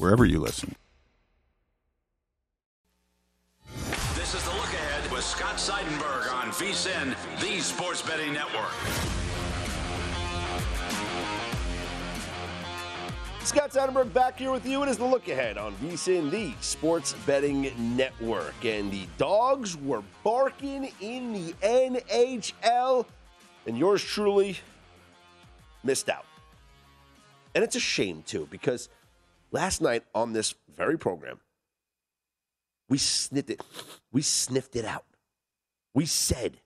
wherever you listen. This is the look ahead with Scott Seidenberg on VSIN, the Sports Betting Network. Scott Seidenberg back here with you. It is the look ahead on VSIN, the Sports Betting Network. And the dogs were barking in the NHL, and yours truly missed out. And it's a shame, too, because last night on this very program, we sniffed it. We sniffed it out. We said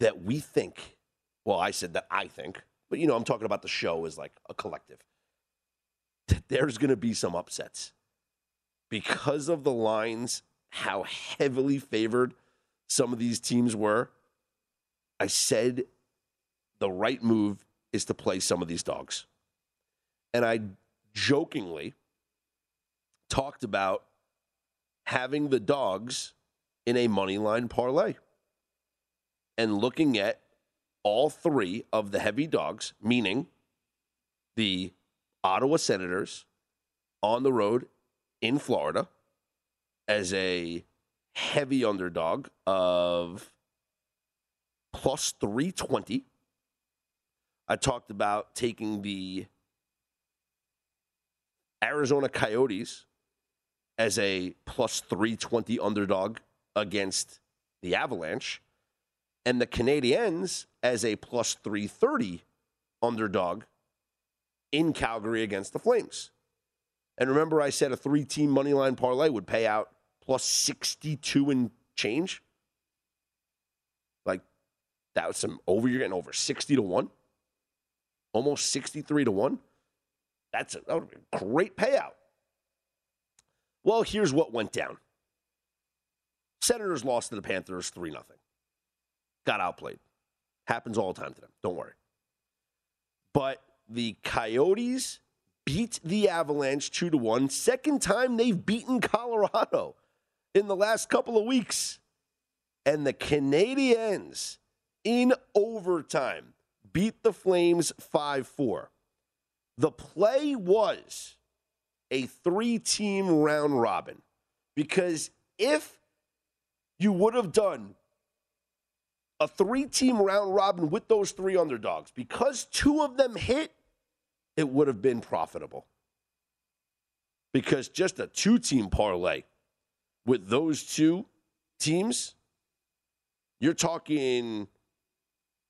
that we think, well, I said that I think, but you know, I'm talking about the show as like a collective, that there's going to be some upsets because of the lines, how heavily favored some of these teams were. I said the right move is to play some of these dogs. And I jokingly talked about having the dogs in a money line parlay and looking at all three of the heavy dogs, meaning the Ottawa Senators on the road in Florida as a heavy underdog of plus 320. I talked about taking the Arizona Coyotes as a plus 320 underdog against the Avalanche, and the Canadiens as a plus 330 underdog in Calgary against the Flames. And remember, I said a three team money line parlay would pay out plus 62 and change? Like, that was some over, you're getting over 60 to 1, almost 63 to 1. That's a, that a great payout. Well, here's what went down. Senators lost to the Panthers 3 0. Got outplayed. Happens all the time to them. Don't worry. But the Coyotes beat the Avalanche 2 to 1. Second time they've beaten Colorado in the last couple of weeks. And the Canadiens in overtime beat the Flames 5 4. The play was a three team round robin because if you would have done a three team round robin with those three underdogs, because two of them hit, it would have been profitable. Because just a two team parlay with those two teams, you're talking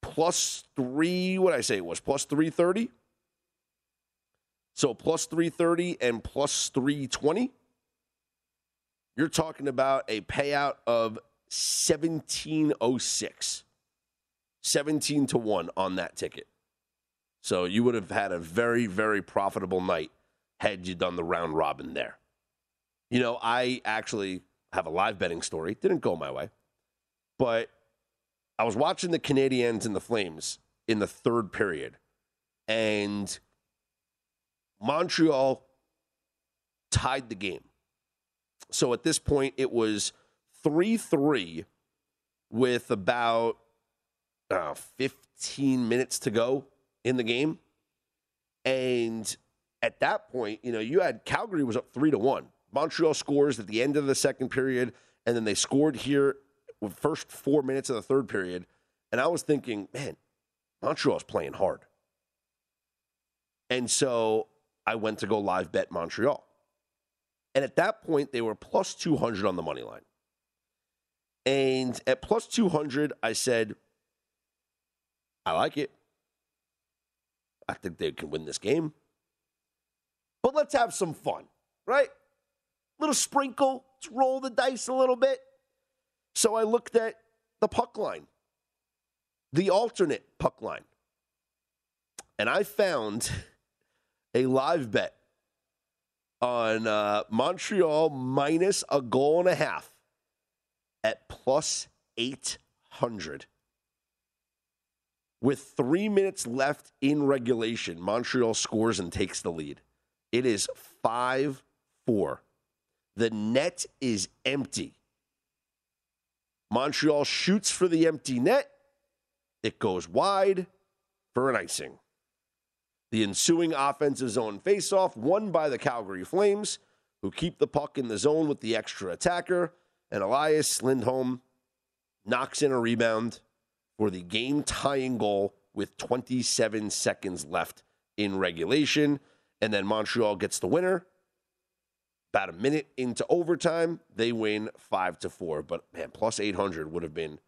plus three, what I say it was, plus 330? So plus 330 and plus 320. You're talking about a payout of 1706. 17 to 1 on that ticket. So you would have had a very, very profitable night had you done the round robin there. You know, I actually have a live betting story. Didn't go my way. But I was watching the Canadians and the Flames in the third period. And Montreal tied the game. So at this point, it was 3 3 with about uh, 15 minutes to go in the game. And at that point, you know, you had Calgary was up 3 to 1. Montreal scores at the end of the second period, and then they scored here with first four minutes of the third period. And I was thinking, man, Montreal's playing hard. And so I went to go live bet Montreal. And at that point, they were plus 200 on the money line. And at plus 200, I said, I like it. I think they can win this game. But let's have some fun, right? Little sprinkle, let's roll the dice a little bit. So I looked at the puck line, the alternate puck line. And I found a live bet on uh, Montreal minus a goal and a half at plus 800. With three minutes left in regulation, Montreal scores and takes the lead. It is 5 4. The net is empty. Montreal shoots for the empty net. It goes wide for an icing. The ensuing offensive zone faceoff won by the Calgary Flames, who keep the puck in the zone with the extra attacker, and Elias Lindholm knocks in a rebound for the game tying goal with 27 seconds left in regulation. And then Montreal gets the winner. About a minute into overtime, they win five to four. But man, plus 800 would have been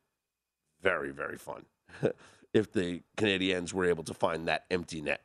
very, very fun if the Canadiens were able to find that empty net.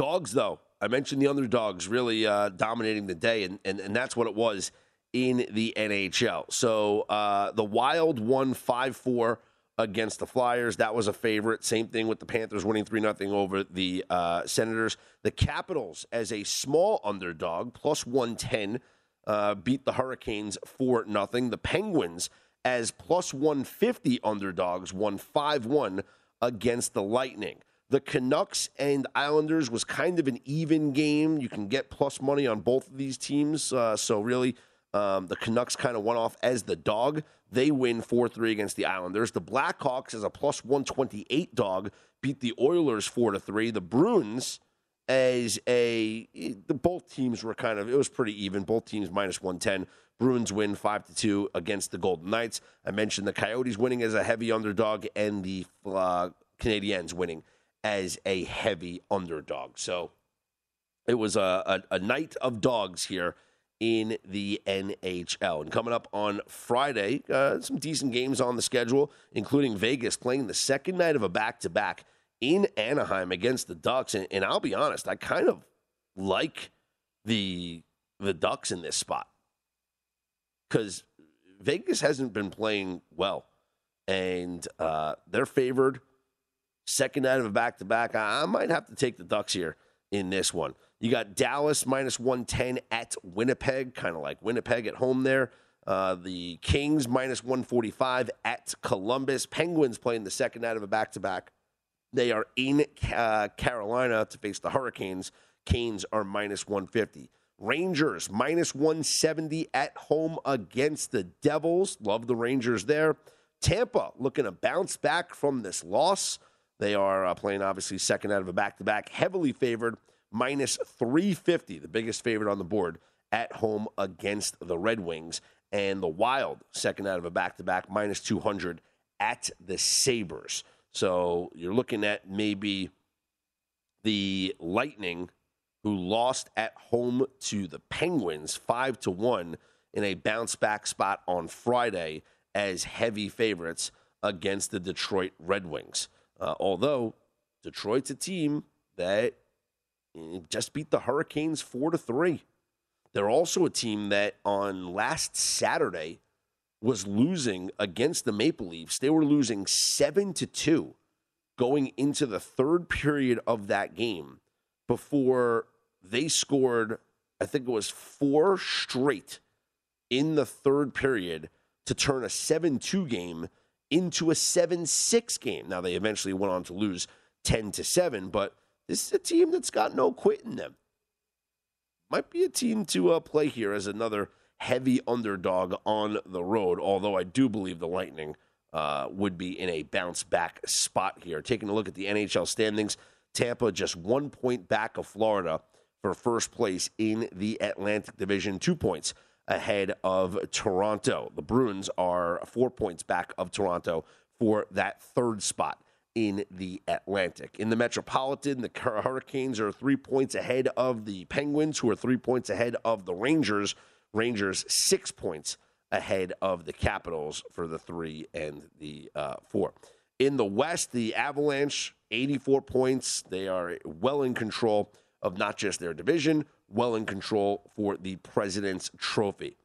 Dogs, though, I mentioned the underdogs really uh, dominating the day, and, and, and that's what it was in the NHL. So uh, the Wild won 5 4 against the Flyers. That was a favorite. Same thing with the Panthers winning 3 0 over the uh, Senators. The Capitals, as a small underdog, plus 110, uh, beat the Hurricanes 4 0. The Penguins, as plus 150 underdogs, won 5 1 against the Lightning. The Canucks and Islanders was kind of an even game. You can get plus money on both of these teams. Uh, so, really, um, the Canucks kind of went off as the dog. They win 4 3 against the Islanders. The Blackhawks, as a plus 128 dog, beat the Oilers 4 3. The Bruins, as a. Both teams were kind of. It was pretty even. Both teams minus 110. Bruins win 5 to 2 against the Golden Knights. I mentioned the Coyotes winning as a heavy underdog and the uh, Canadiens winning as a heavy underdog. So it was a, a, a night of dogs here in the NHL. And coming up on Friday, uh, some decent games on the schedule, including Vegas playing the second night of a back to back in Anaheim against the Ducks. And, and, I'll be honest, I kind of like the the Ducks in this spot because Vegas hasn't been playing well, and uh, they're favored Second night of a back to back. I might have to take the Ducks here in this one. You got Dallas minus 110 at Winnipeg, kind of like Winnipeg at home there. Uh, the Kings minus 145 at Columbus. Penguins playing the second night of a back to back. They are in uh, Carolina to face the Hurricanes. Canes are minus 150. Rangers minus 170 at home against the Devils. Love the Rangers there. Tampa looking to bounce back from this loss. They are uh, playing, obviously, second out of a back to back, heavily favored, minus 350, the biggest favorite on the board at home against the Red Wings. And the Wild, second out of a back to back, minus 200 at the Sabres. So you're looking at maybe the Lightning, who lost at home to the Penguins 5 to 1 in a bounce back spot on Friday as heavy favorites against the Detroit Red Wings. Uh, although Detroit's a team that eh, just beat the Hurricanes four to three. They're also a team that on last Saturday was losing against the Maple Leafs. They were losing seven to two going into the third period of that game before they scored, I think it was four straight in the third period to turn a 7 2 game into a 7 6 game. Now, they eventually went on to lose 10 to 7, but this is a team that's got no quit in them. Might be a team to uh, play here as another heavy underdog on the road, although I do believe the Lightning uh, would be in a bounce back spot here. Taking a look at the NHL standings, Tampa just one point back of Florida for first place in the Atlantic Division, two points ahead of Toronto. The Bruins are four points back of Toronto for that third spot in the Atlantic. In the Metropolitan, the Hurricanes are three points ahead of the Penguins, who are three points ahead of the Rangers. Rangers six points ahead of the Capitals for the three and the uh, four. In the West, the Avalanche, 84 points. They are well in control of not just their division, well in control for the President's Trophy.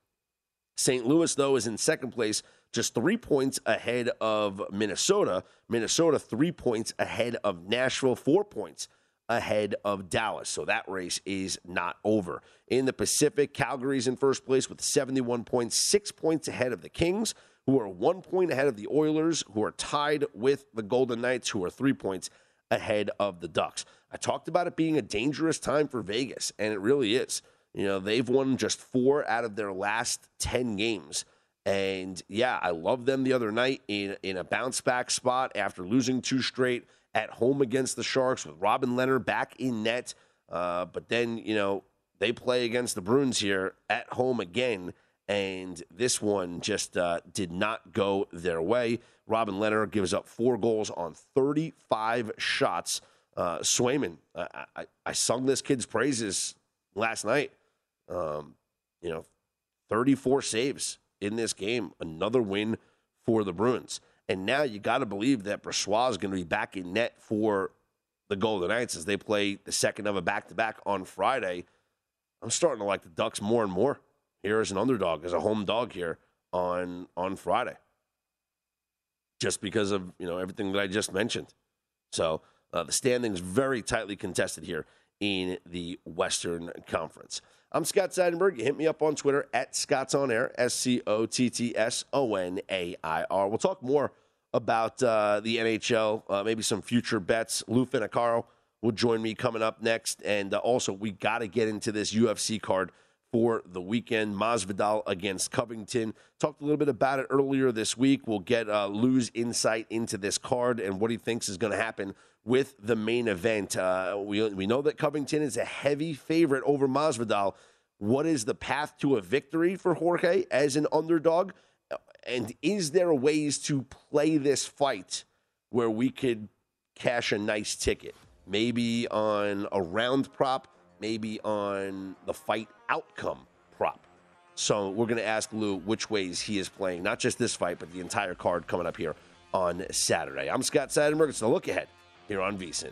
St. Louis, though, is in second place, just three points ahead of Minnesota. Minnesota, three points ahead of Nashville, four points ahead of Dallas. So that race is not over. In the Pacific, Calgary's in first place with 71 points, six points ahead of the Kings, who are one point ahead of the Oilers, who are tied with the Golden Knights, who are three points ahead of the Ducks. I talked about it being a dangerous time for Vegas, and it really is. You know, they've won just four out of their last 10 games. And yeah, I love them the other night in, in a bounce back spot after losing two straight at home against the Sharks with Robin Lehner back in net. Uh, but then, you know, they play against the Bruins here at home again. And this one just uh, did not go their way. Robin Lehner gives up four goals on 35 shots. Uh, Swayman, I, I, I sung this kid's praises last night. Um, you know, 34 saves in this game. Another win for the Bruins. And now you got to believe that Brossoit is going to be back in net for the Golden Knights as they play the second of a back to back on Friday. I'm starting to like the Ducks more and more here as an underdog, as a home dog here on on Friday, just because of you know everything that I just mentioned. So uh, the standings very tightly contested here in the Western Conference. I'm Scott Seidenberg. Hit me up on Twitter at Scott's On Air, S C O T T S O N A I R. We'll talk more about uh, the NHL, uh, maybe some future bets. Lou Finocchiaro will join me coming up next. And uh, also, we got to get into this UFC card for the weekend. Masvidal against Covington. Talked a little bit about it earlier this week. We'll get uh, Lou's insight into this card and what he thinks is going to happen with the main event. Uh, we, we know that Covington is a heavy favorite over Masvidal. What is the path to a victory for Jorge as an underdog? And is there a ways to play this fight where we could cash a nice ticket? Maybe on a round prop, maybe on the fight outcome prop. So we're going to ask Lou which ways he is playing, not just this fight, but the entire card coming up here on Saturday. I'm Scott Seidenberg. It's the look ahead here on VSIN.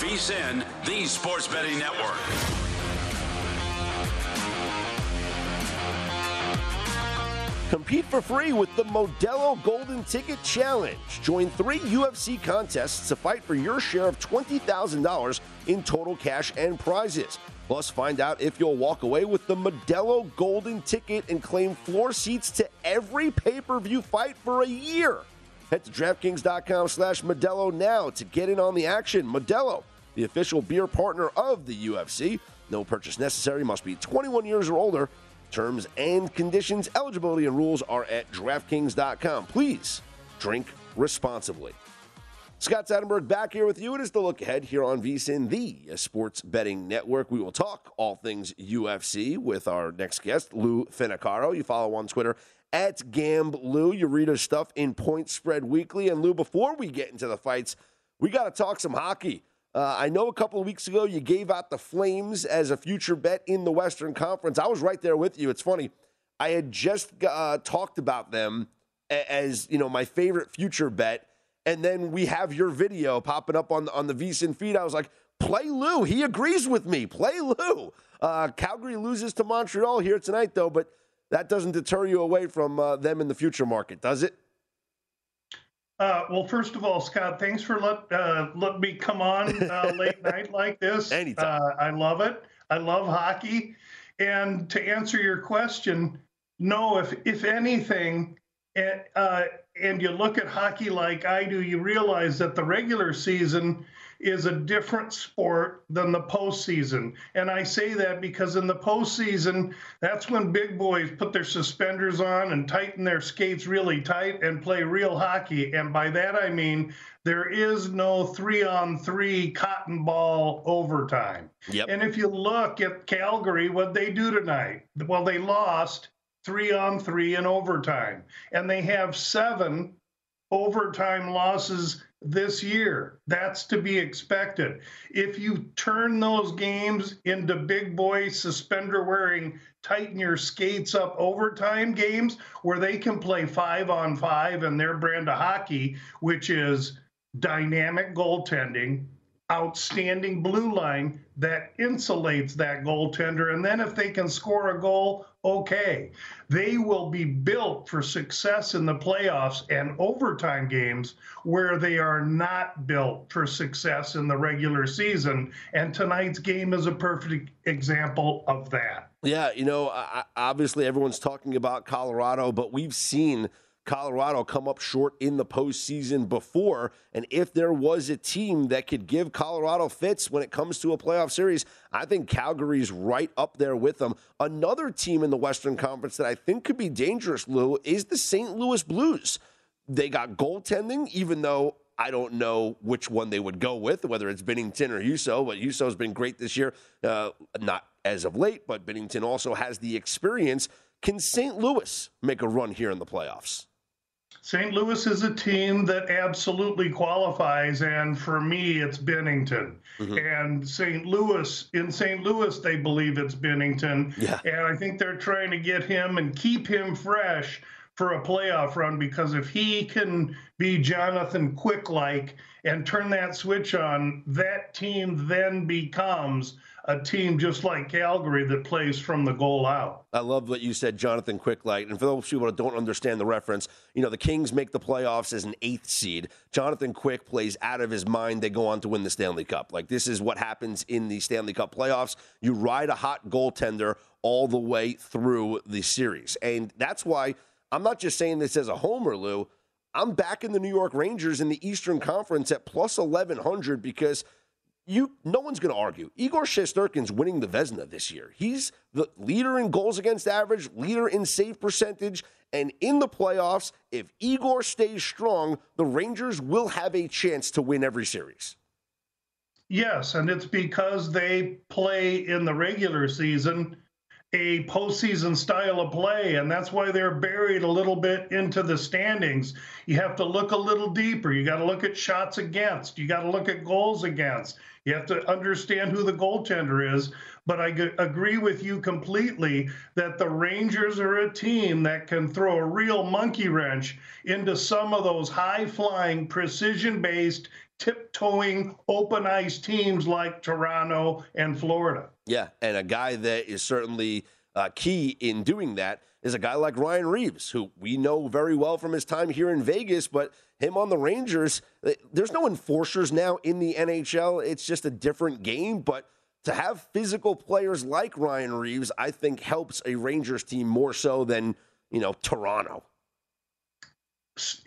VSIN, the Sports Betting Network. Compete for free with the Modelo Golden Ticket Challenge. Join three UFC contests to fight for your share of $20,000 in total cash and prizes. Plus, find out if you'll walk away with the Modelo Golden Ticket and claim floor seats to every pay-per-view fight for a year. Head to DraftKings.com slash Modelo now to get in on the action. Modelo, the official beer partner of the UFC. No purchase necessary, must be 21 years or older. Terms and conditions, eligibility, and rules are at DraftKings.com. Please drink responsibly. Scott Seidenberg back here with you. It is the look ahead here on VSIN, the sports betting network. We will talk all things UFC with our next guest, Lou Finocchiaro. You follow on Twitter at GambLou. You read his stuff in Point Spread Weekly. And Lou, before we get into the fights, we got to talk some hockey. Uh, I know a couple of weeks ago you gave out the Flames as a future bet in the Western Conference. I was right there with you. It's funny. I had just uh, talked about them as you know my favorite future bet and then we have your video popping up on the, on the VSIN feed. I was like, play Lou. He agrees with me. Play Lou. Uh, Calgary loses to Montreal here tonight, though, but that doesn't deter you away from uh, them in the future market, does it? Uh, well, first of all, Scott, thanks for let uh, let me come on uh, late night like this. Anytime. Uh, I love it. I love hockey. And to answer your question, no. If if anything, and, uh, and you look at hockey like I do, you realize that the regular season is a different sport than the postseason. And I say that because in the postseason, that's when big boys put their suspenders on and tighten their skates really tight and play real hockey. And by that I mean there is no three on three cotton ball overtime. Yep. And if you look at Calgary, what they do tonight, well, they lost three on three in overtime. And they have seven overtime losses this year. That's to be expected. If you turn those games into big boy suspender wearing, tighten your skates up overtime games where they can play five on five and their brand of hockey, which is dynamic goaltending, outstanding blue line that insulates that goaltender. And then if they can score a goal, okay. They will be built for success in the playoffs and overtime games where they are not built for success in the regular season. And tonight's game is a perfect example of that. Yeah, you know, obviously everyone's talking about Colorado, but we've seen Colorado come up short in the postseason before. And if there was a team that could give Colorado fits when it comes to a playoff series, I think Calgary's right up there with them. Another team in the Western Conference that I think could be dangerous, Lou, is the St. Louis Blues. They got goaltending, even though I don't know which one they would go with, whether it's Binnington or Husso. But Husso's been great this year, uh, not as of late, but Binnington also has the experience. Can St. Louis make a run here in the playoffs? St. Louis is a team that absolutely qualifies, and for me, it's Binnington. Mm-hmm. And St. Louis, in St. Louis, they believe it's Binnington. Yeah. And I think they're trying to get him and keep him fresh for a playoff run because if he can be Jonathan Quick like and turn that switch on, that team then becomes a team just like Calgary that plays from the goal out. I love what you said, Jonathan Quicklight. And for those people that don't understand the reference, you know, the Kings make the playoffs as an eighth seed. Jonathan Quick plays out of his mind. They go on to win the Stanley Cup. Like, this is what happens in the Stanley Cup playoffs. You ride a hot goaltender all the way through the series. And that's why I'm not just saying this as a homer, Lou. I'm back in the New York Rangers in the Eastern Conference at plus 1100 because – you no one's going to argue. Igor Shesterkin's winning the Vezina this year. He's the leader in goals against average, leader in save percentage, and in the playoffs, if Igor stays strong, the Rangers will have a chance to win every series. Yes, and it's because they play in the regular season a postseason style of play, and that's why they're buried a little bit into the standings. You have to look a little deeper. You got to look at shots against. You got to look at goals against. You have to understand who the goaltender is. But I g- agree with you completely that the Rangers are a team that can throw a real monkey wrench into some of those high flying, precision based, tiptoeing, open ice teams like Toronto and Florida. Yeah, and a guy that is certainly uh, key in doing that is a guy like Ryan Reaves, who we know very well from his time here in Vegas, but him on the Rangers, eh, there's no enforcers now in the NHL. It's just a different game, but to have physical players like Ryan Reaves, I think helps a Rangers team more so than, you know, Toronto.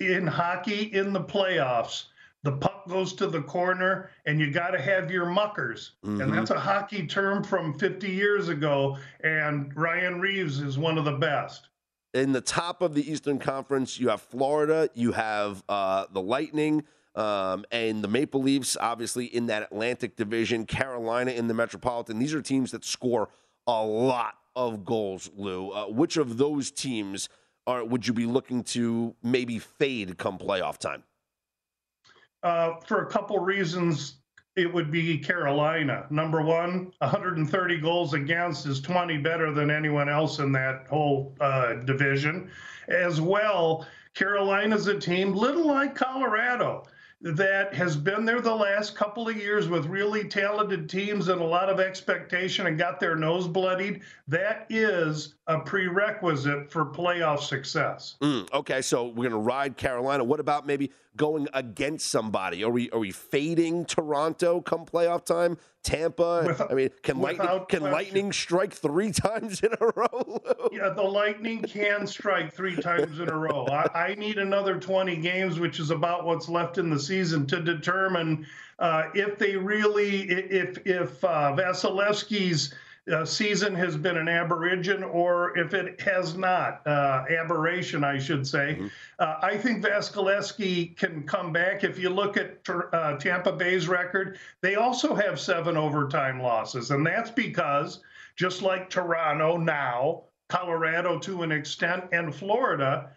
In hockey in the playoffs, the puck goes to the corner and you got to have your muckers mm-hmm. and that's a hockey term from 50 years ago and ryan reaves is one of the best in the top of the eastern conference you have florida you have uh, the lightning Um, and the Maple Leafs, obviously, in that Atlantic division, Carolina in the Metropolitan. These are teams that score a lot of goals, Lou. Uh, which of those teams are would you be looking to maybe fade come playoff time? Uh, for a couple reasons, it would be Carolina. Number one, 130 goals against is 20 better than anyone else in that whole uh, division. As well, Carolina's a team little like Colorado that has been there the last couple of years with really talented teams and a lot of expectation and got their nose bloodied. That is a prerequisite for playoff success. Mm, okay, so we're going to ride Carolina. What about maybe going against somebody? Are we are we fading Toronto come playoff time? Tampa. Without- I mean, can lightning can lightning strike three times in a row? Yeah, the Lightning can strike three times in a row. I, I need another 20 games, which is about what's left in the season, to determine uh, if they really, if if uh, Vasilevskiy's uh, season has been an aberration or if it has not, uh, aberration, I should say. Uh, I think Vasilevskiy can come back. If you look at uh, Tampa Bay's record, they also have seven overtime losses, and that's because just like Toronto now, Colorado to an extent, and Florida,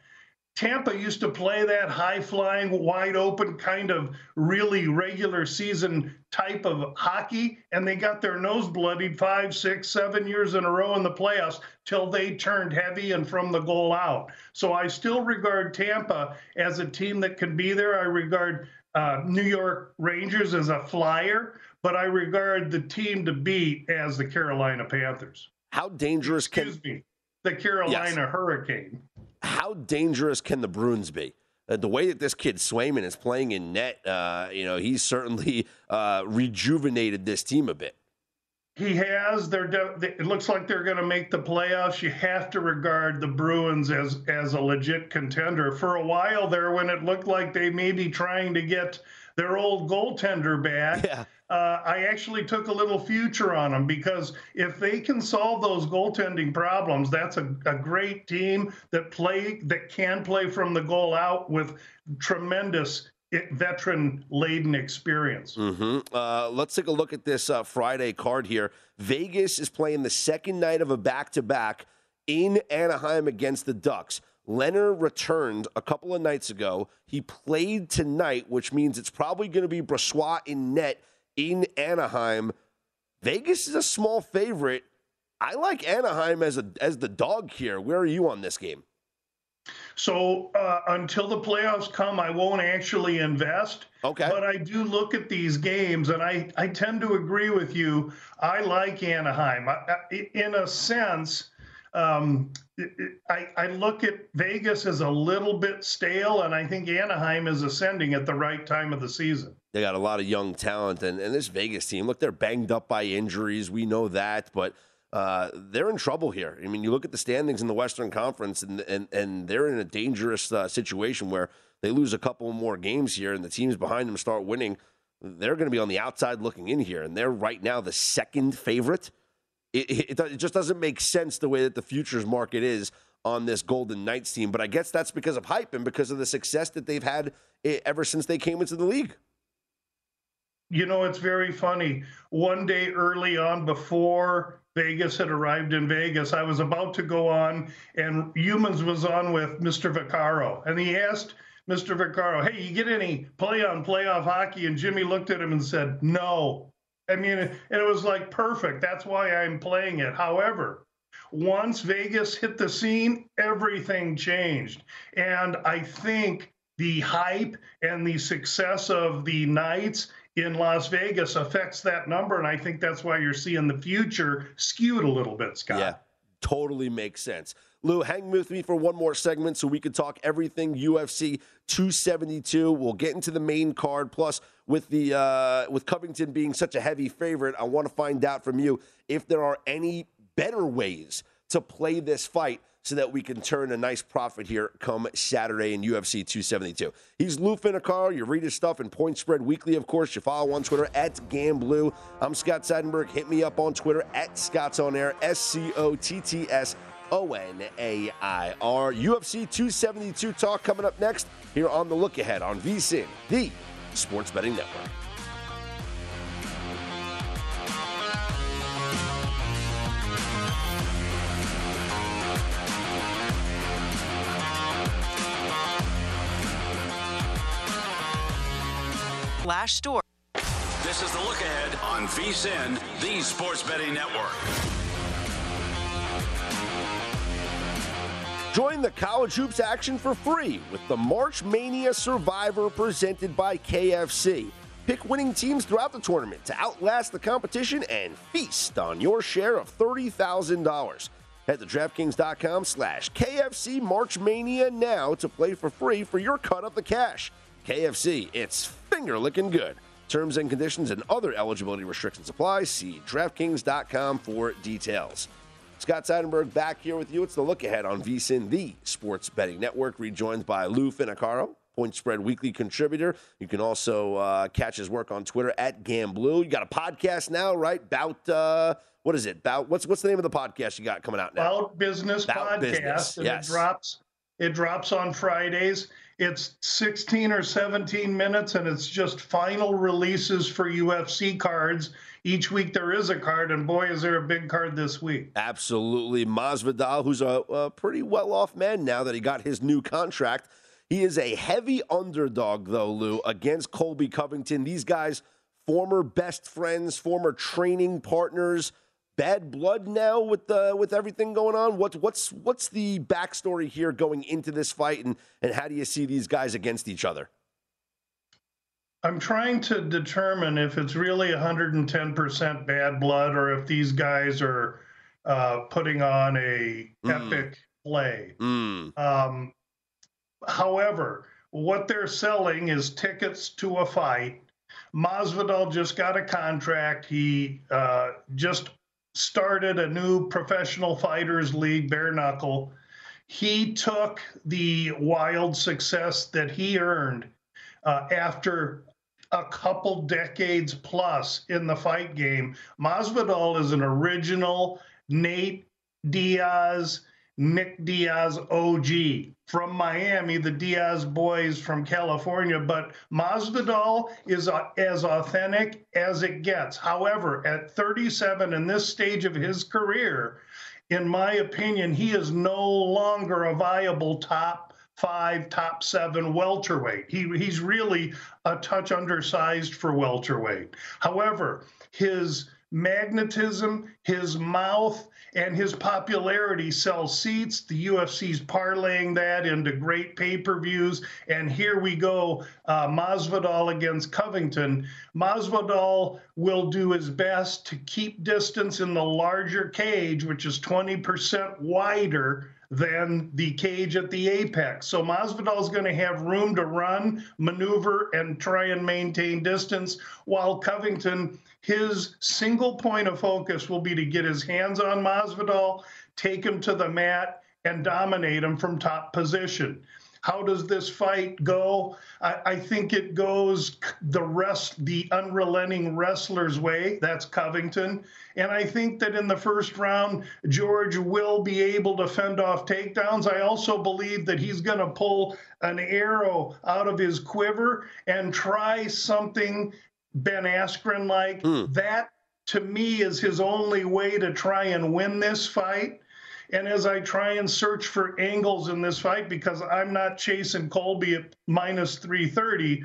Tampa used to play that high flying, wide open kind of really regular season type of hockey, and they got their nose bloodied five, six, seven years in a row in the playoffs till they turned heavy and from the goal out. So I still regard Tampa as a team that can be there. I regard uh, New York Rangers as a flyer, but I regard the team to beat as the Carolina Panthers. How dangerous can Excuse me, the Carolina Hurricane. How dangerous can the Bruins be? Uh, the way that this kid Swayman is playing in net, uh, you know, he's certainly uh, rejuvenated this team a bit. He has. They're. De- it looks like they're going to make the playoffs. You have to regard the Bruins as as a legit contender. For a while there, when it looked like they may be trying to get their old goaltender back, Yeah. uh, I actually took a little future on them because if they can solve those goaltending problems, that's a, a great team that play that can play from the goal out with tremendous veteran laden experience. hmm Uh, let's take a look at this uh, Friday card here. Vegas is playing the second night of a back to back in Anaheim against the Ducks. Lehner returned a couple of nights ago. He played tonight, which means it's probably going to be Brossoit in net in Anaheim. Vegas is a small favorite. I like Anaheim as a as the dog here. Where are you on this game? So uh, until the playoffs come, I won't actually invest. Okay. But I do look at these games, and I, I tend to agree with you. I like Anaheim. I, I, in a sense, um, I, I look at Vegas as a little bit stale, and I think Anaheim is ascending at the right time of the season. They got a lot of young talent, and, and this Vegas team, look, they're banged up by injuries. We know that, but uh, they're in trouble here. I mean, you look at the standings in the Western Conference, and and, and they're in a dangerous uh, situation where they lose a couple more games here, and the teams behind them start winning. They're going to be on the outside looking in here, and they're right now the second favorite. It, it, it just doesn't make sense the way that the futures market is on this Golden Knights team. But I guess that's because of hype and because of the success that they've had eh, ever since they came into the league. You know, it's very funny. One day early on, before Vegas had arrived in Vegas, I was about to go on, and Humans was on with Mr. Vaccaro, and he asked Mr. Vaccaro, "Hey, you get any play on playoff hockey?" And Jimmy looked at him and said, "No." I mean, and it was like perfect. That's why I'm playing it. However, once Vegas hit the scene, everything changed, and I think the hype and the success of the Knights in Las Vegas affects that number. And I think that's why you're seeing the future skewed a little bit, Scott. Yeah, totally makes sense. Lou, hang with me for one more segment so we can talk everything UFC 272. We'll get into the main card. Plus, with the uh, with Covington being such a heavy favorite, I want to find out from you if there are any better ways to play this fight so that we can turn a nice profit here come Saturday in UFC 272. He's Lou Finocchiaro. You read his stuff in Point Spread Weekly, of course. You follow on Twitter at GambLou. I'm Scott Seidenberg. Hit me up on Twitter at Scott's On Air, S C O T T S O N A I R. UFC 272 talk coming up next here on The Look Ahead on VSIN, the Sports Betting Network. Flash store. This is the look ahead on VSIN, the Sports Betting Network. Join the college hoops action for free with the March Mania Survivor presented by KFC. Pick winning teams throughout the tournament to outlast the competition and feast on your share of $30,000. Head to DraftKings.com slash KFC March Mania now to play for free for your cut of the cash. KFC, it's finger licking good. Terms and conditions and other eligibility restrictions apply. See DraftKings.com for details. Scott Seidenberg back here with you. It's the look ahead on VSIN, the sports betting network, rejoined by Lou Finocchiaro, Point Spread Weekly contributor. You can also uh, catch his work on Twitter at GambLou. You got a podcast now, right? About uh, what is it? About what's what's the name of the podcast you got coming out now? About Business About podcast, Business, yes. it drops. It drops on Fridays. It's 16 or 17 minutes, and it's just final releases for UFC cards. Each week there is a card, and boy, is there a big card this week. Absolutely. Masvidal, who's a, a pretty well off man now that he got his new contract. He is a heavy underdog, though, Lou, against Colby Covington. These guys, former best friends, former training partners. Bad blood now with the with everything going on. What's what's what's the backstory here going into this fight, and and how do you see these guys against each other? I'm trying to determine if it's really 110% bad blood or if these guys are uh, putting on a Mm. epic play. Mm. Um, however, what they're selling is tickets to a fight. Masvidal just got a contract. He uh, just started a new professional fighters league, bare knuckle. He took the wild success that he earned uh, after a couple decades plus in the fight game. Masvidal is an original Nate Diaz, Nick Diaz OG from Miami, the Diaz boys from California. But Masvidal is uh, as authentic as it gets. However, at 37 in this stage of his career, in my opinion, he is no longer a viable top five, top seven welterweight. He, he's really a touch undersized for welterweight. However, his magnetism, his mouth, and his popularity sell seats. The UFC's parlaying that into great pay per views. And here we go uh, Masvidal against Covington. Masvidal will do his best to keep distance in the larger cage, which is 20% wider than the cage at the apex. So Masvidal is going to have room to run, maneuver, and try and maintain distance, while Covington, his single point of focus will be to get his hands on Masvidal, take him to the mat, and dominate him from top position. How does this fight go? I, I, think it goes the rest, the unrelenting wrestler's way. That's Covington. And I think that in the first round, George will be able to fend off takedowns. I also believe that he's going to pull an arrow out of his quiver and try something Ben Askren like. Mm. That, to me, is his only way to try and win this fight. And as I try and search for angles in this fight, because I'm not chasing Colby at minus 330,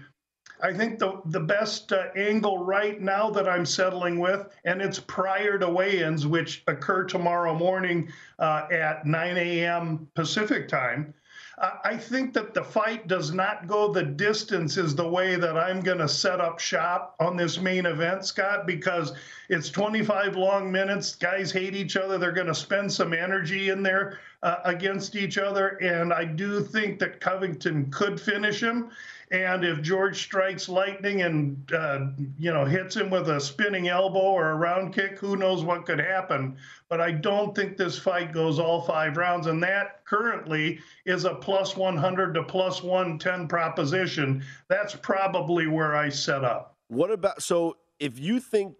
I think the, the best uh, angle right now that I'm settling with, and it's prior to weigh ins, which occur tomorrow morning uh, at 9 a.m. Pacific time. I think that the fight does not go the distance, is the way that I'm going to set up shop on this main event, Scott, because it's 25 long minutes. Guys hate each other. They're going to spend some energy in there uh, against each other. And I do think that Covington could finish him. And if George strikes lightning and uh, you know hits him with a spinning elbow or a round kick, who knows what could happen? But I don't think this fight goes all five rounds, and that currently is a plus 100 to plus 110 proposition. That's probably where I set up. What about so if you think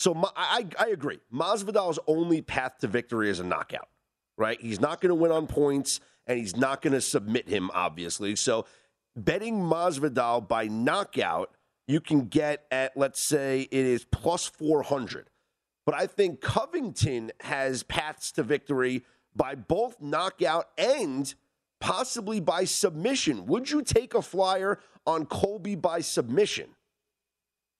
so? Ma, I I agree. Masvidal's only path to victory is a knockout, right? He's not going to win on points, and he's not going to submit him, obviously. So betting Masvidal by knockout, you can get at, let's say, it is plus 400. But I think Covington has paths to victory by both knockout and possibly by submission. Would you take a flyer on Colby by submission?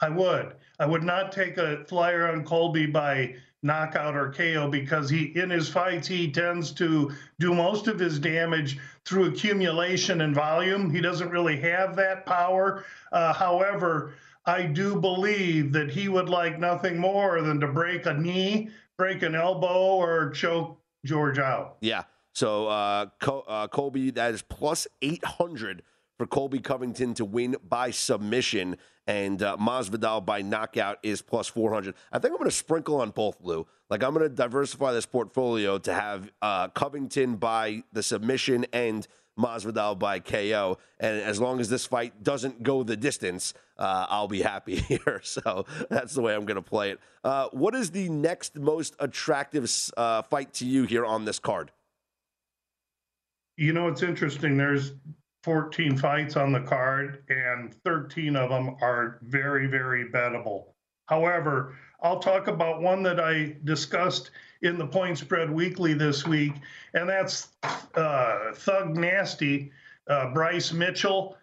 I would. I would not take a flyer on Colby by knockout or KO because he in his fights he tends to do most of his damage through accumulation and volume. He doesn't really have that power. Uh, however, I do believe that he would like nothing more than to break a knee, break an elbow, or choke George out. Yeah. So uh, uh, Colby, that is plus 800 for Colby Covington to win by submission, and uh, Masvidal by knockout is plus 400. I think I'm going to sprinkle on both, Lou. Like I'm going to diversify this portfolio to have uh, Covington by the submission and Masvidal by KO. And as long as this fight doesn't go the distance, uh, I'll be happy here. So that's the way I'm going to play it. Uh, what is the next most attractive uh, fight to you here on this card? You know, it's interesting. There's 14 fights on the card, and 13 of them are very, very bettable. However, I'll talk about one that I discussed in the Point Spread Weekly this week, and that's uh, Thug Nasty, uh, Bryce Mitchell,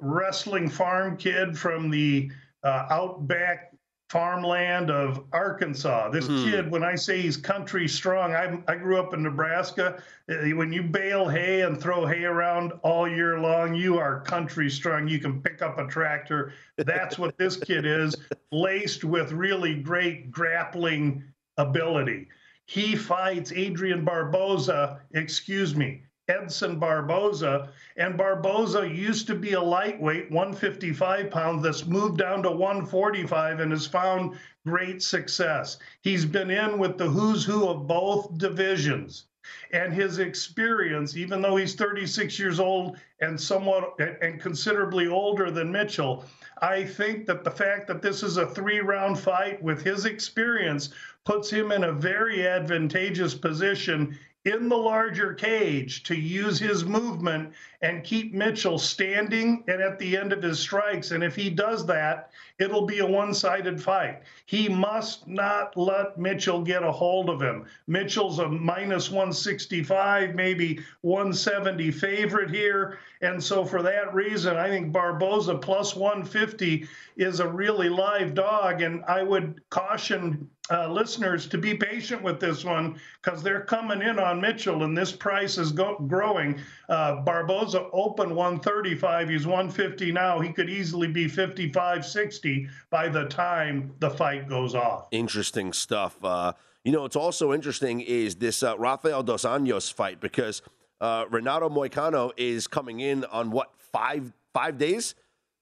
wrestling farm kid from the uh, outback farmland of Arkansas. This mm-hmm. kid, when I say he's country strong, I, I grew up in Nebraska. Uh, when you bale hay and throw hay around all year long, you are country strong. You can pick up a tractor. That's what this kid is, laced with really great grappling ability. He fights Adrian Barboza, excuse me, Edson Barboza. And Barboza used to be a lightweight, 155 pounds, that's moved down to 145 and has found great success. He's been in with the who's who of both divisions. And his experience, even though he's 36 years old and somewhat and considerably older than Mitchell, I think that the fact that this is a three round fight with his experience puts him in a very advantageous position in the larger cage to use his movement and keep Mitchell standing and at the end of his strikes. And if he does that, it'll be a one sided fight. He must not let Mitchell get a hold of him. Mitchell's a minus 165, maybe 170 favorite here. And so, for that reason, I think Barboza plus 150 is a really live dog. And I would caution uh, listeners to be patient with this one because they're coming in on Mitchell and this price is go- growing. Uh, Barboza opened 135. He's 150 now. He could easily be 55, 60 by the time the fight goes off. Interesting stuff. Uh, you know, what's also interesting is this uh, Rafael Dos Anjos fight because uh, Renato Moicano is coming in on what five five days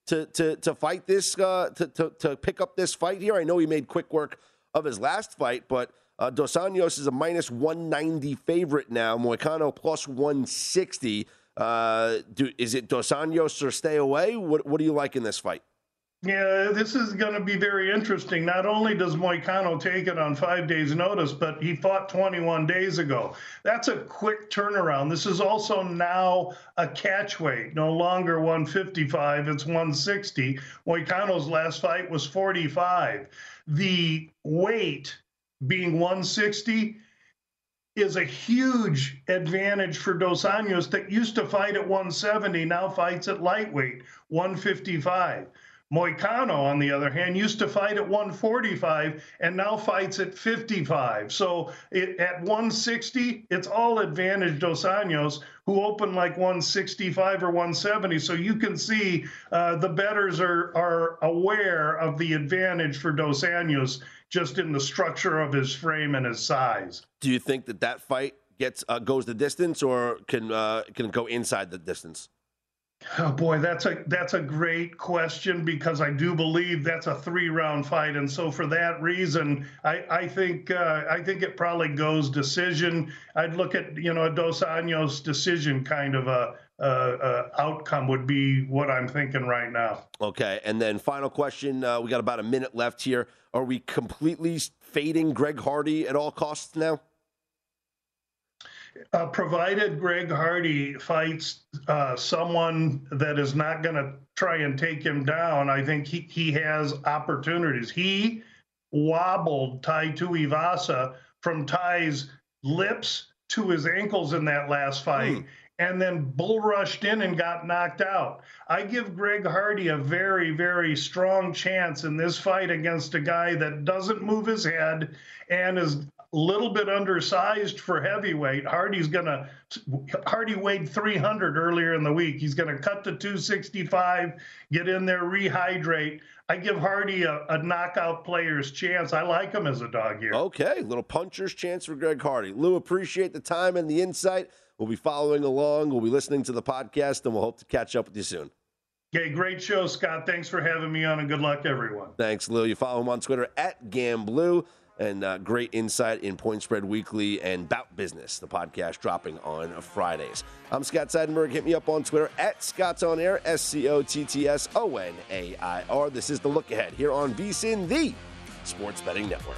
to to to fight this uh, to, to to pick up this fight here. I know he made quick work of his last fight, but uh, Dos Anjos is a minus 190 favorite now. Moicano plus 160. Uh, do, is it Dos Anjos or stay away? What, what do you like in this fight? Yeah, this is going to be very interesting. Not only does Moicano take it on five days' notice, but he fought 21 days ago. That's a quick turnaround. This is also now a catch weight, no longer 155, it's 160. Moicano's last fight was 45. The weight being 160 is a huge advantage for Dos Anjos that used to fight at 170, now fights at lightweight, 155. Moicano, on the other hand, used to fight at 145 and now fights at 55. So it, at 160, it's all advantage Dos Anjos, who opened like 165 or 170. So you can see uh, the betters are, are aware of the advantage for Dos Anjos just in the structure of his frame and his size. Do you think that that fight gets uh, goes the distance or can uh, can go inside the distance? Oh boy, that's a that's a great question because I do believe that's a three round fight, and so for that reason, I I think uh, I think it probably goes decision. I'd look at you know a Dos Anjos decision kind of a, outcome would be what I'm thinking right now. Okay, and then final question. Uh, we got about a minute left here. Are we completely fading Greg Hardy at all costs now? Uh, provided Greg Hardy fights uh, someone that is not going to try and take him down, I think he, he has opportunities. He wobbled Tai Tuivasa from Tai's lips to his ankles in that last fight. Mm. And then bull rushed in and got knocked out. I give Greg Hardy a very, very strong chance in this fight against a guy that doesn't move his head and is little bit undersized for heavyweight. Hardy's gonna Hardy weighed 300 earlier in the week. He's gonna cut to 265, get in there, rehydrate. I give Hardy a, a knockout player's chance. I like him as a dog here. Okay, little puncher's chance for Greg Hardy. Lou, appreciate the time and the insight. We'll be following along. We'll be listening to the podcast, and we'll hope to catch up with you soon. Okay, great show, Scott. Thanks for having me on, and good luck, everyone. Thanks, Lou. You follow him on Twitter at GambLou and uh, great insight in Point Spread Weekly and Bout Business, the podcast dropping on Fridays. I'm Scott Seidenberg. Hit me up on Twitter at Scott's On Air, S C O T T S O N A I R. This is the look ahead here on VSIN, the Sports Betting Network.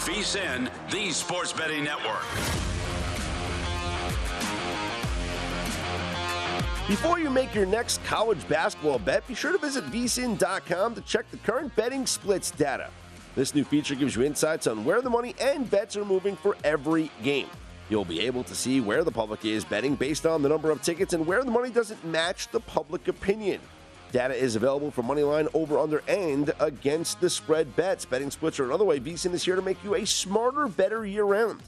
VSIN, the Sports Betting Network. Before you make your next college basketball bet, be sure to visit vsin.com to check the current betting splits data. This new feature gives you insights on where the money and bets are moving for every game. You'll be able to see where the public is betting based on the number of tickets and where the money doesn't match the public opinion. Data is available for moneyline, over, under, and against the spread bets. Betting splits are another way VSIN is here to make you a smarter, better year round.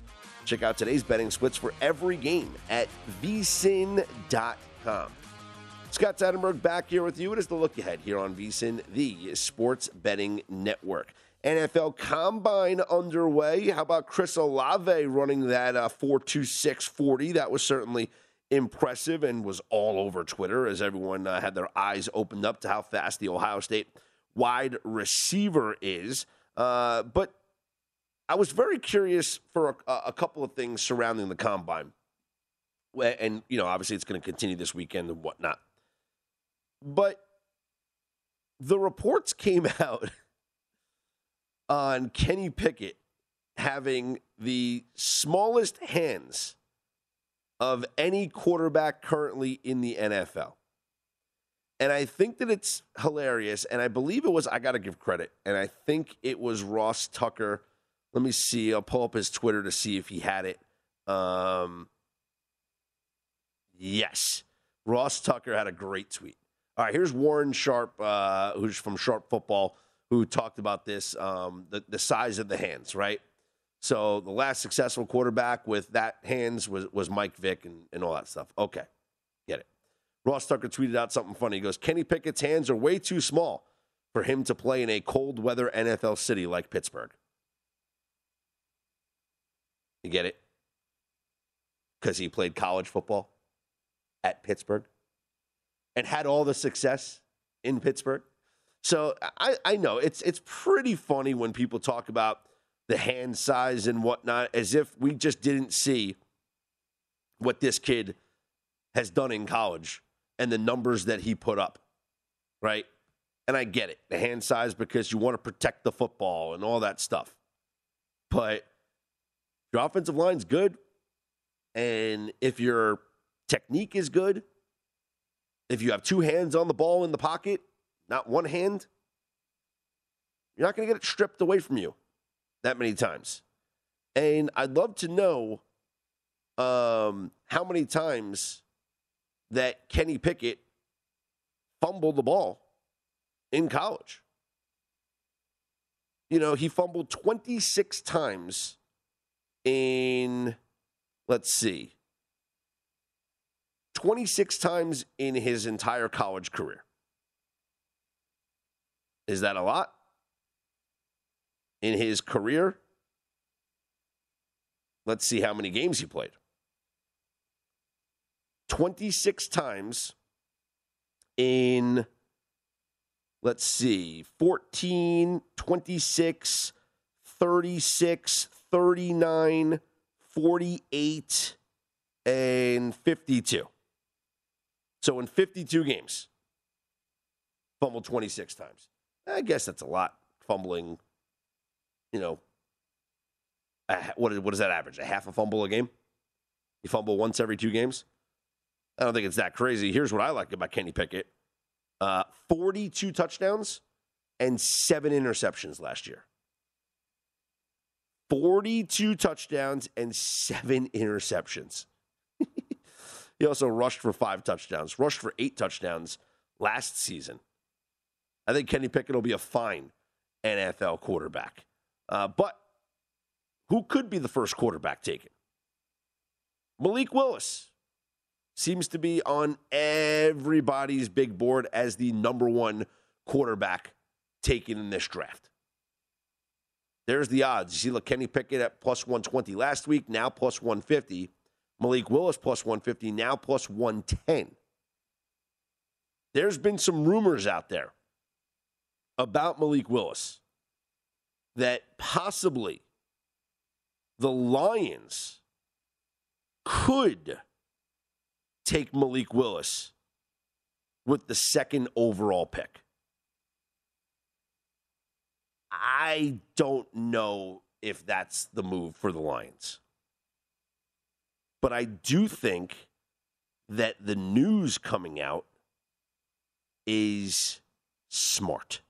Check out today's betting splits for every game at vsin.com. Scott Seidenberg back here with you. It is the look ahead here on VSIN, the sports betting network. NFL Combine underway. How about Chris Olave running that uh, 4.2640? That was certainly impressive and was all over Twitter as everyone uh, had their eyes opened up to how fast the Ohio State wide receiver is. Uh, but I was very curious for a, a, couple of things surrounding the combine. And, you know, obviously it's going to continue this weekend and whatnot. But the reports came out on Kenny Pickett having the smallest hands of any quarterback currently in the NFL. And I think that it's hilarious. And I believe it was, I got to give credit. And I think it was Ross Tucker. Let me see. I'll pull up his Twitter to see if he had it. Um, yes. Ross Tucker had a great tweet. All right, here's Warren Sharp, uh, who's from Sharp Football, who talked about this um, the, the size of the hands, right? So the last successful quarterback with that hands was, was Mike Vick and, and all that stuff. Okay, get it. Ross Tucker tweeted out something funny. He goes, Kenny Pickett's hands are way too small for him to play in a cold weather NFL city like Pittsburgh. You get it? Because he played college football at Pittsburgh and had all the success in Pittsburgh. So I, I know it's it's pretty funny when people talk about the hand size and whatnot, as if we just didn't see what this kid has done in college and the numbers that he put up, right? And I get it, the hand size because you want to protect the football and all that stuff. But Your offensive line's good. And if your technique is good, if you have two hands on the ball in the pocket, not one hand, you're not going to get it stripped away from you that many times. And I'd love to know um, how many times that Kenny Pickett fumbled the ball in college. You know, he fumbled 26 times in, let's see, 26 times in his entire college career. Is that a lot? In his career? Let's see how many games he played. 26 times in, let's see, 14, 26, 36, 39, 48, and 52. So in 52 games, fumbled 26 times. I guess that's a lot. Fumbling, you know, what, what is that average? A half a fumble a game? You fumble once every two games? I don't think it's that crazy. Here's what I like about Kenny Pickett uh, 42 touchdowns and seven interceptions last year. 42 touchdowns and seven interceptions. he also rushed for five touchdowns, rushed for eight touchdowns last season. I think Kenny Pickett will be a fine NFL quarterback. Uh, but who could be the first quarterback taken? Malik Willis seems to be on everybody's big board as the number one quarterback taken in this draft. There's the odds. You see, look, Kenny Pickett at plus 120 last week, now plus 150. Malik Willis plus 150, now plus 110. There's been some rumors out there about Malik Willis that possibly the Lions could take Malik Willis with the second overall pick. I don't know if that's the move for the Lions. But I do think that the news coming out is smart.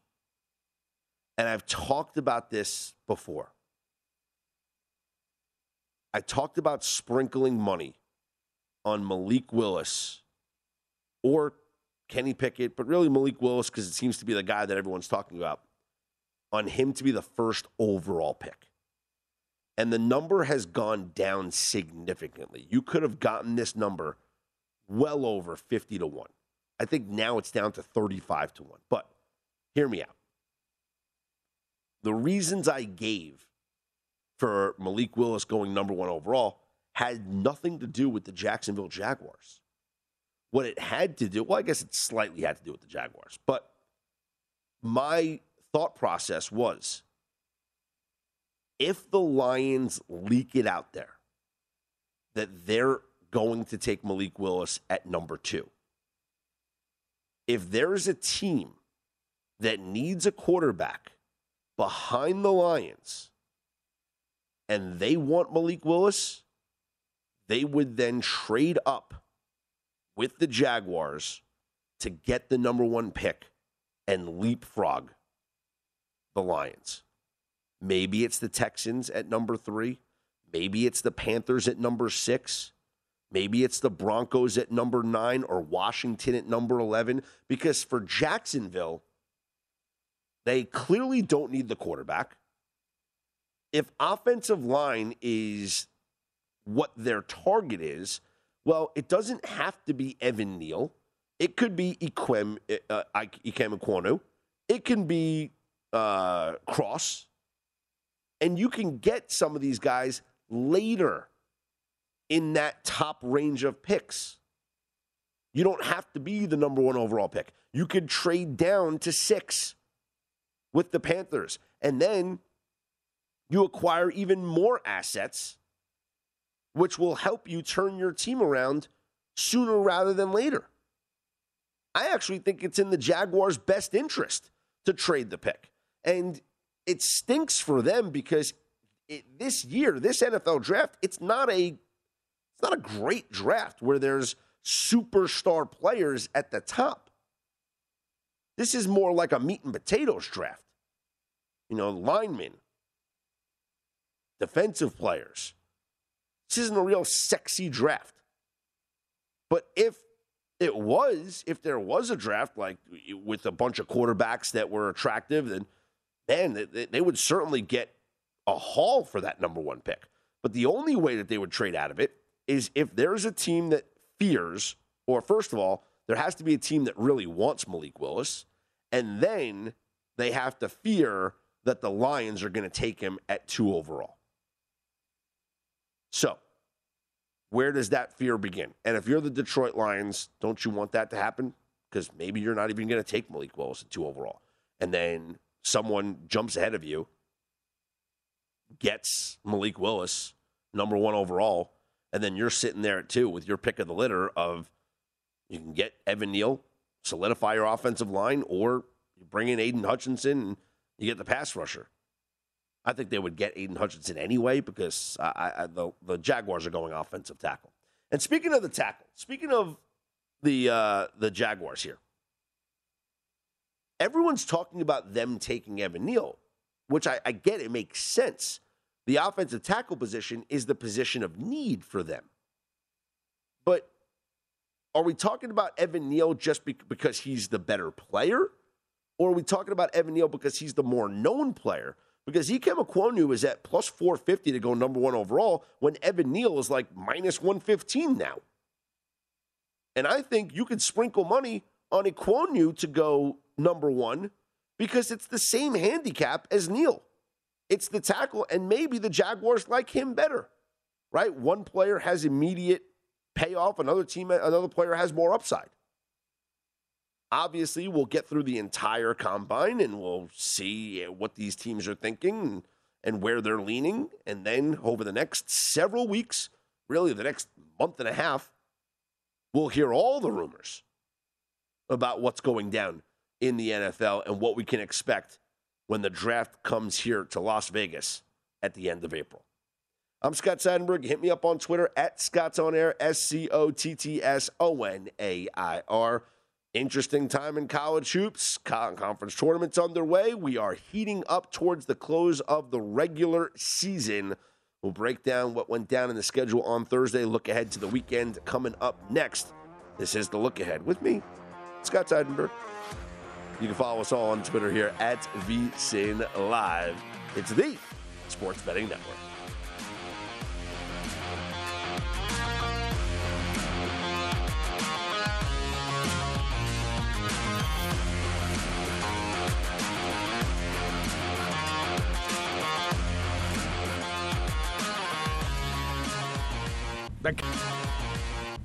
And I've talked about this before. I talked about sprinkling money on Malik Willis or Kenny Pickett, but really Malik Willis because it seems to be the guy that everyone's talking about, on him to be the first overall pick. And the number has gone down significantly. You could have gotten this number well over 50 to 1. I think now it's down to 35 to 1. But hear me out. The reasons I gave for Malik Willis going number one overall had nothing to do with the Jacksonville Jaguars. What it had to do, well, I guess it slightly had to do with the Jaguars, but my thought process was if the Lions leak it out there that they're going to take Malik Willis at number two, if there's a team that needs a quarterback behind the Lions and they want Malik Willis, they would then trade up with the Jaguars to get the number one pick and leapfrog the Lions. Maybe it's the Texans at number three. Maybe it's the Panthers at number six. Maybe it's the Broncos at number nine or Washington at number 11. Because for Jacksonville, they clearly don't need the quarterback. If offensive line is what their target is, well, it doesn't have to be Evan Neal. It could be Ikem, uh. It can be uh, Cross. And you can get some of these guys later in that top range of picks. You don't have to be the number one overall pick. You could trade down to six with the Panthers. And then you acquire even more assets which will help you turn your team around sooner rather than later. I actually think it's in the Jaguars' best interest to trade the pick. And it stinks for them because it, this year, this NFL draft, it's not a it's not a great draft where there's superstar players at the top. This is more like a meat and potatoes draft. You know, linemen, defensive players. This isn't a real sexy draft. But if it was, if there was a draft like with a bunch of quarterbacks that were attractive, then man, they, they would certainly get a haul for that number one pick. But the only way that they would trade out of it is if there's a team that fears, or first of all, there has to be a team that really wants Malik Willis, and then they have to fear that the Lions are going to take him at two overall. So, where does that fear begin? And if you're the Detroit Lions, don't you want that to happen? Because maybe you're not even going to take Malik Willis at two overall. And then someone jumps ahead of you, gets Malik Willis, number one overall, and then you're sitting there at two with your pick of the litter of you can get Evan Neal, solidify your offensive line, or you bring in Aidan Hutchinson and you get the pass rusher. I think they would get Aidan Hutchinson anyway because I, I, the, the Jaguars are going offensive tackle. And speaking of the tackle, speaking of the uh, the Jaguars here, everyone's talking about them taking Evan Neal, which I, I get. It makes sense. The offensive tackle position is the position of need for them. But are we talking about Evan Neal just be- because he's the better player? Or are we talking about Evan Neal because he's the more known player? because Ikem Ekwonu is at plus 450 to go number one overall when Evan Neal is like minus 115 now. And I think you could sprinkle money on Ekwonu to go number one because it's the same handicap as Neal. It's the tackle, and maybe the Jaguars like him better, right? One player has immediate payoff, another team, another player has more upside. Obviously, we'll get through the entire combine and we'll see what these teams are thinking and where they're leaning. And then over the next several weeks, really the next month and a half, we'll hear all the rumors about what's going down in the NFL and what we can expect when the draft comes here to Las Vegas at the end of April. I'm Scott Seidenberg. Hit me up on Twitter at Scott's On Air, S C O T T S O N A I R. Interesting time in college hoops. Conference tournaments underway. We are heating up towards the close of the regular season. We'll break down what went down in the schedule on Thursday. Look ahead to the weekend coming up next. This is the look ahead with me, Scott Seidenberg. You can follow us all on Twitter here at VSIN Live. It's the Sports Betting Network.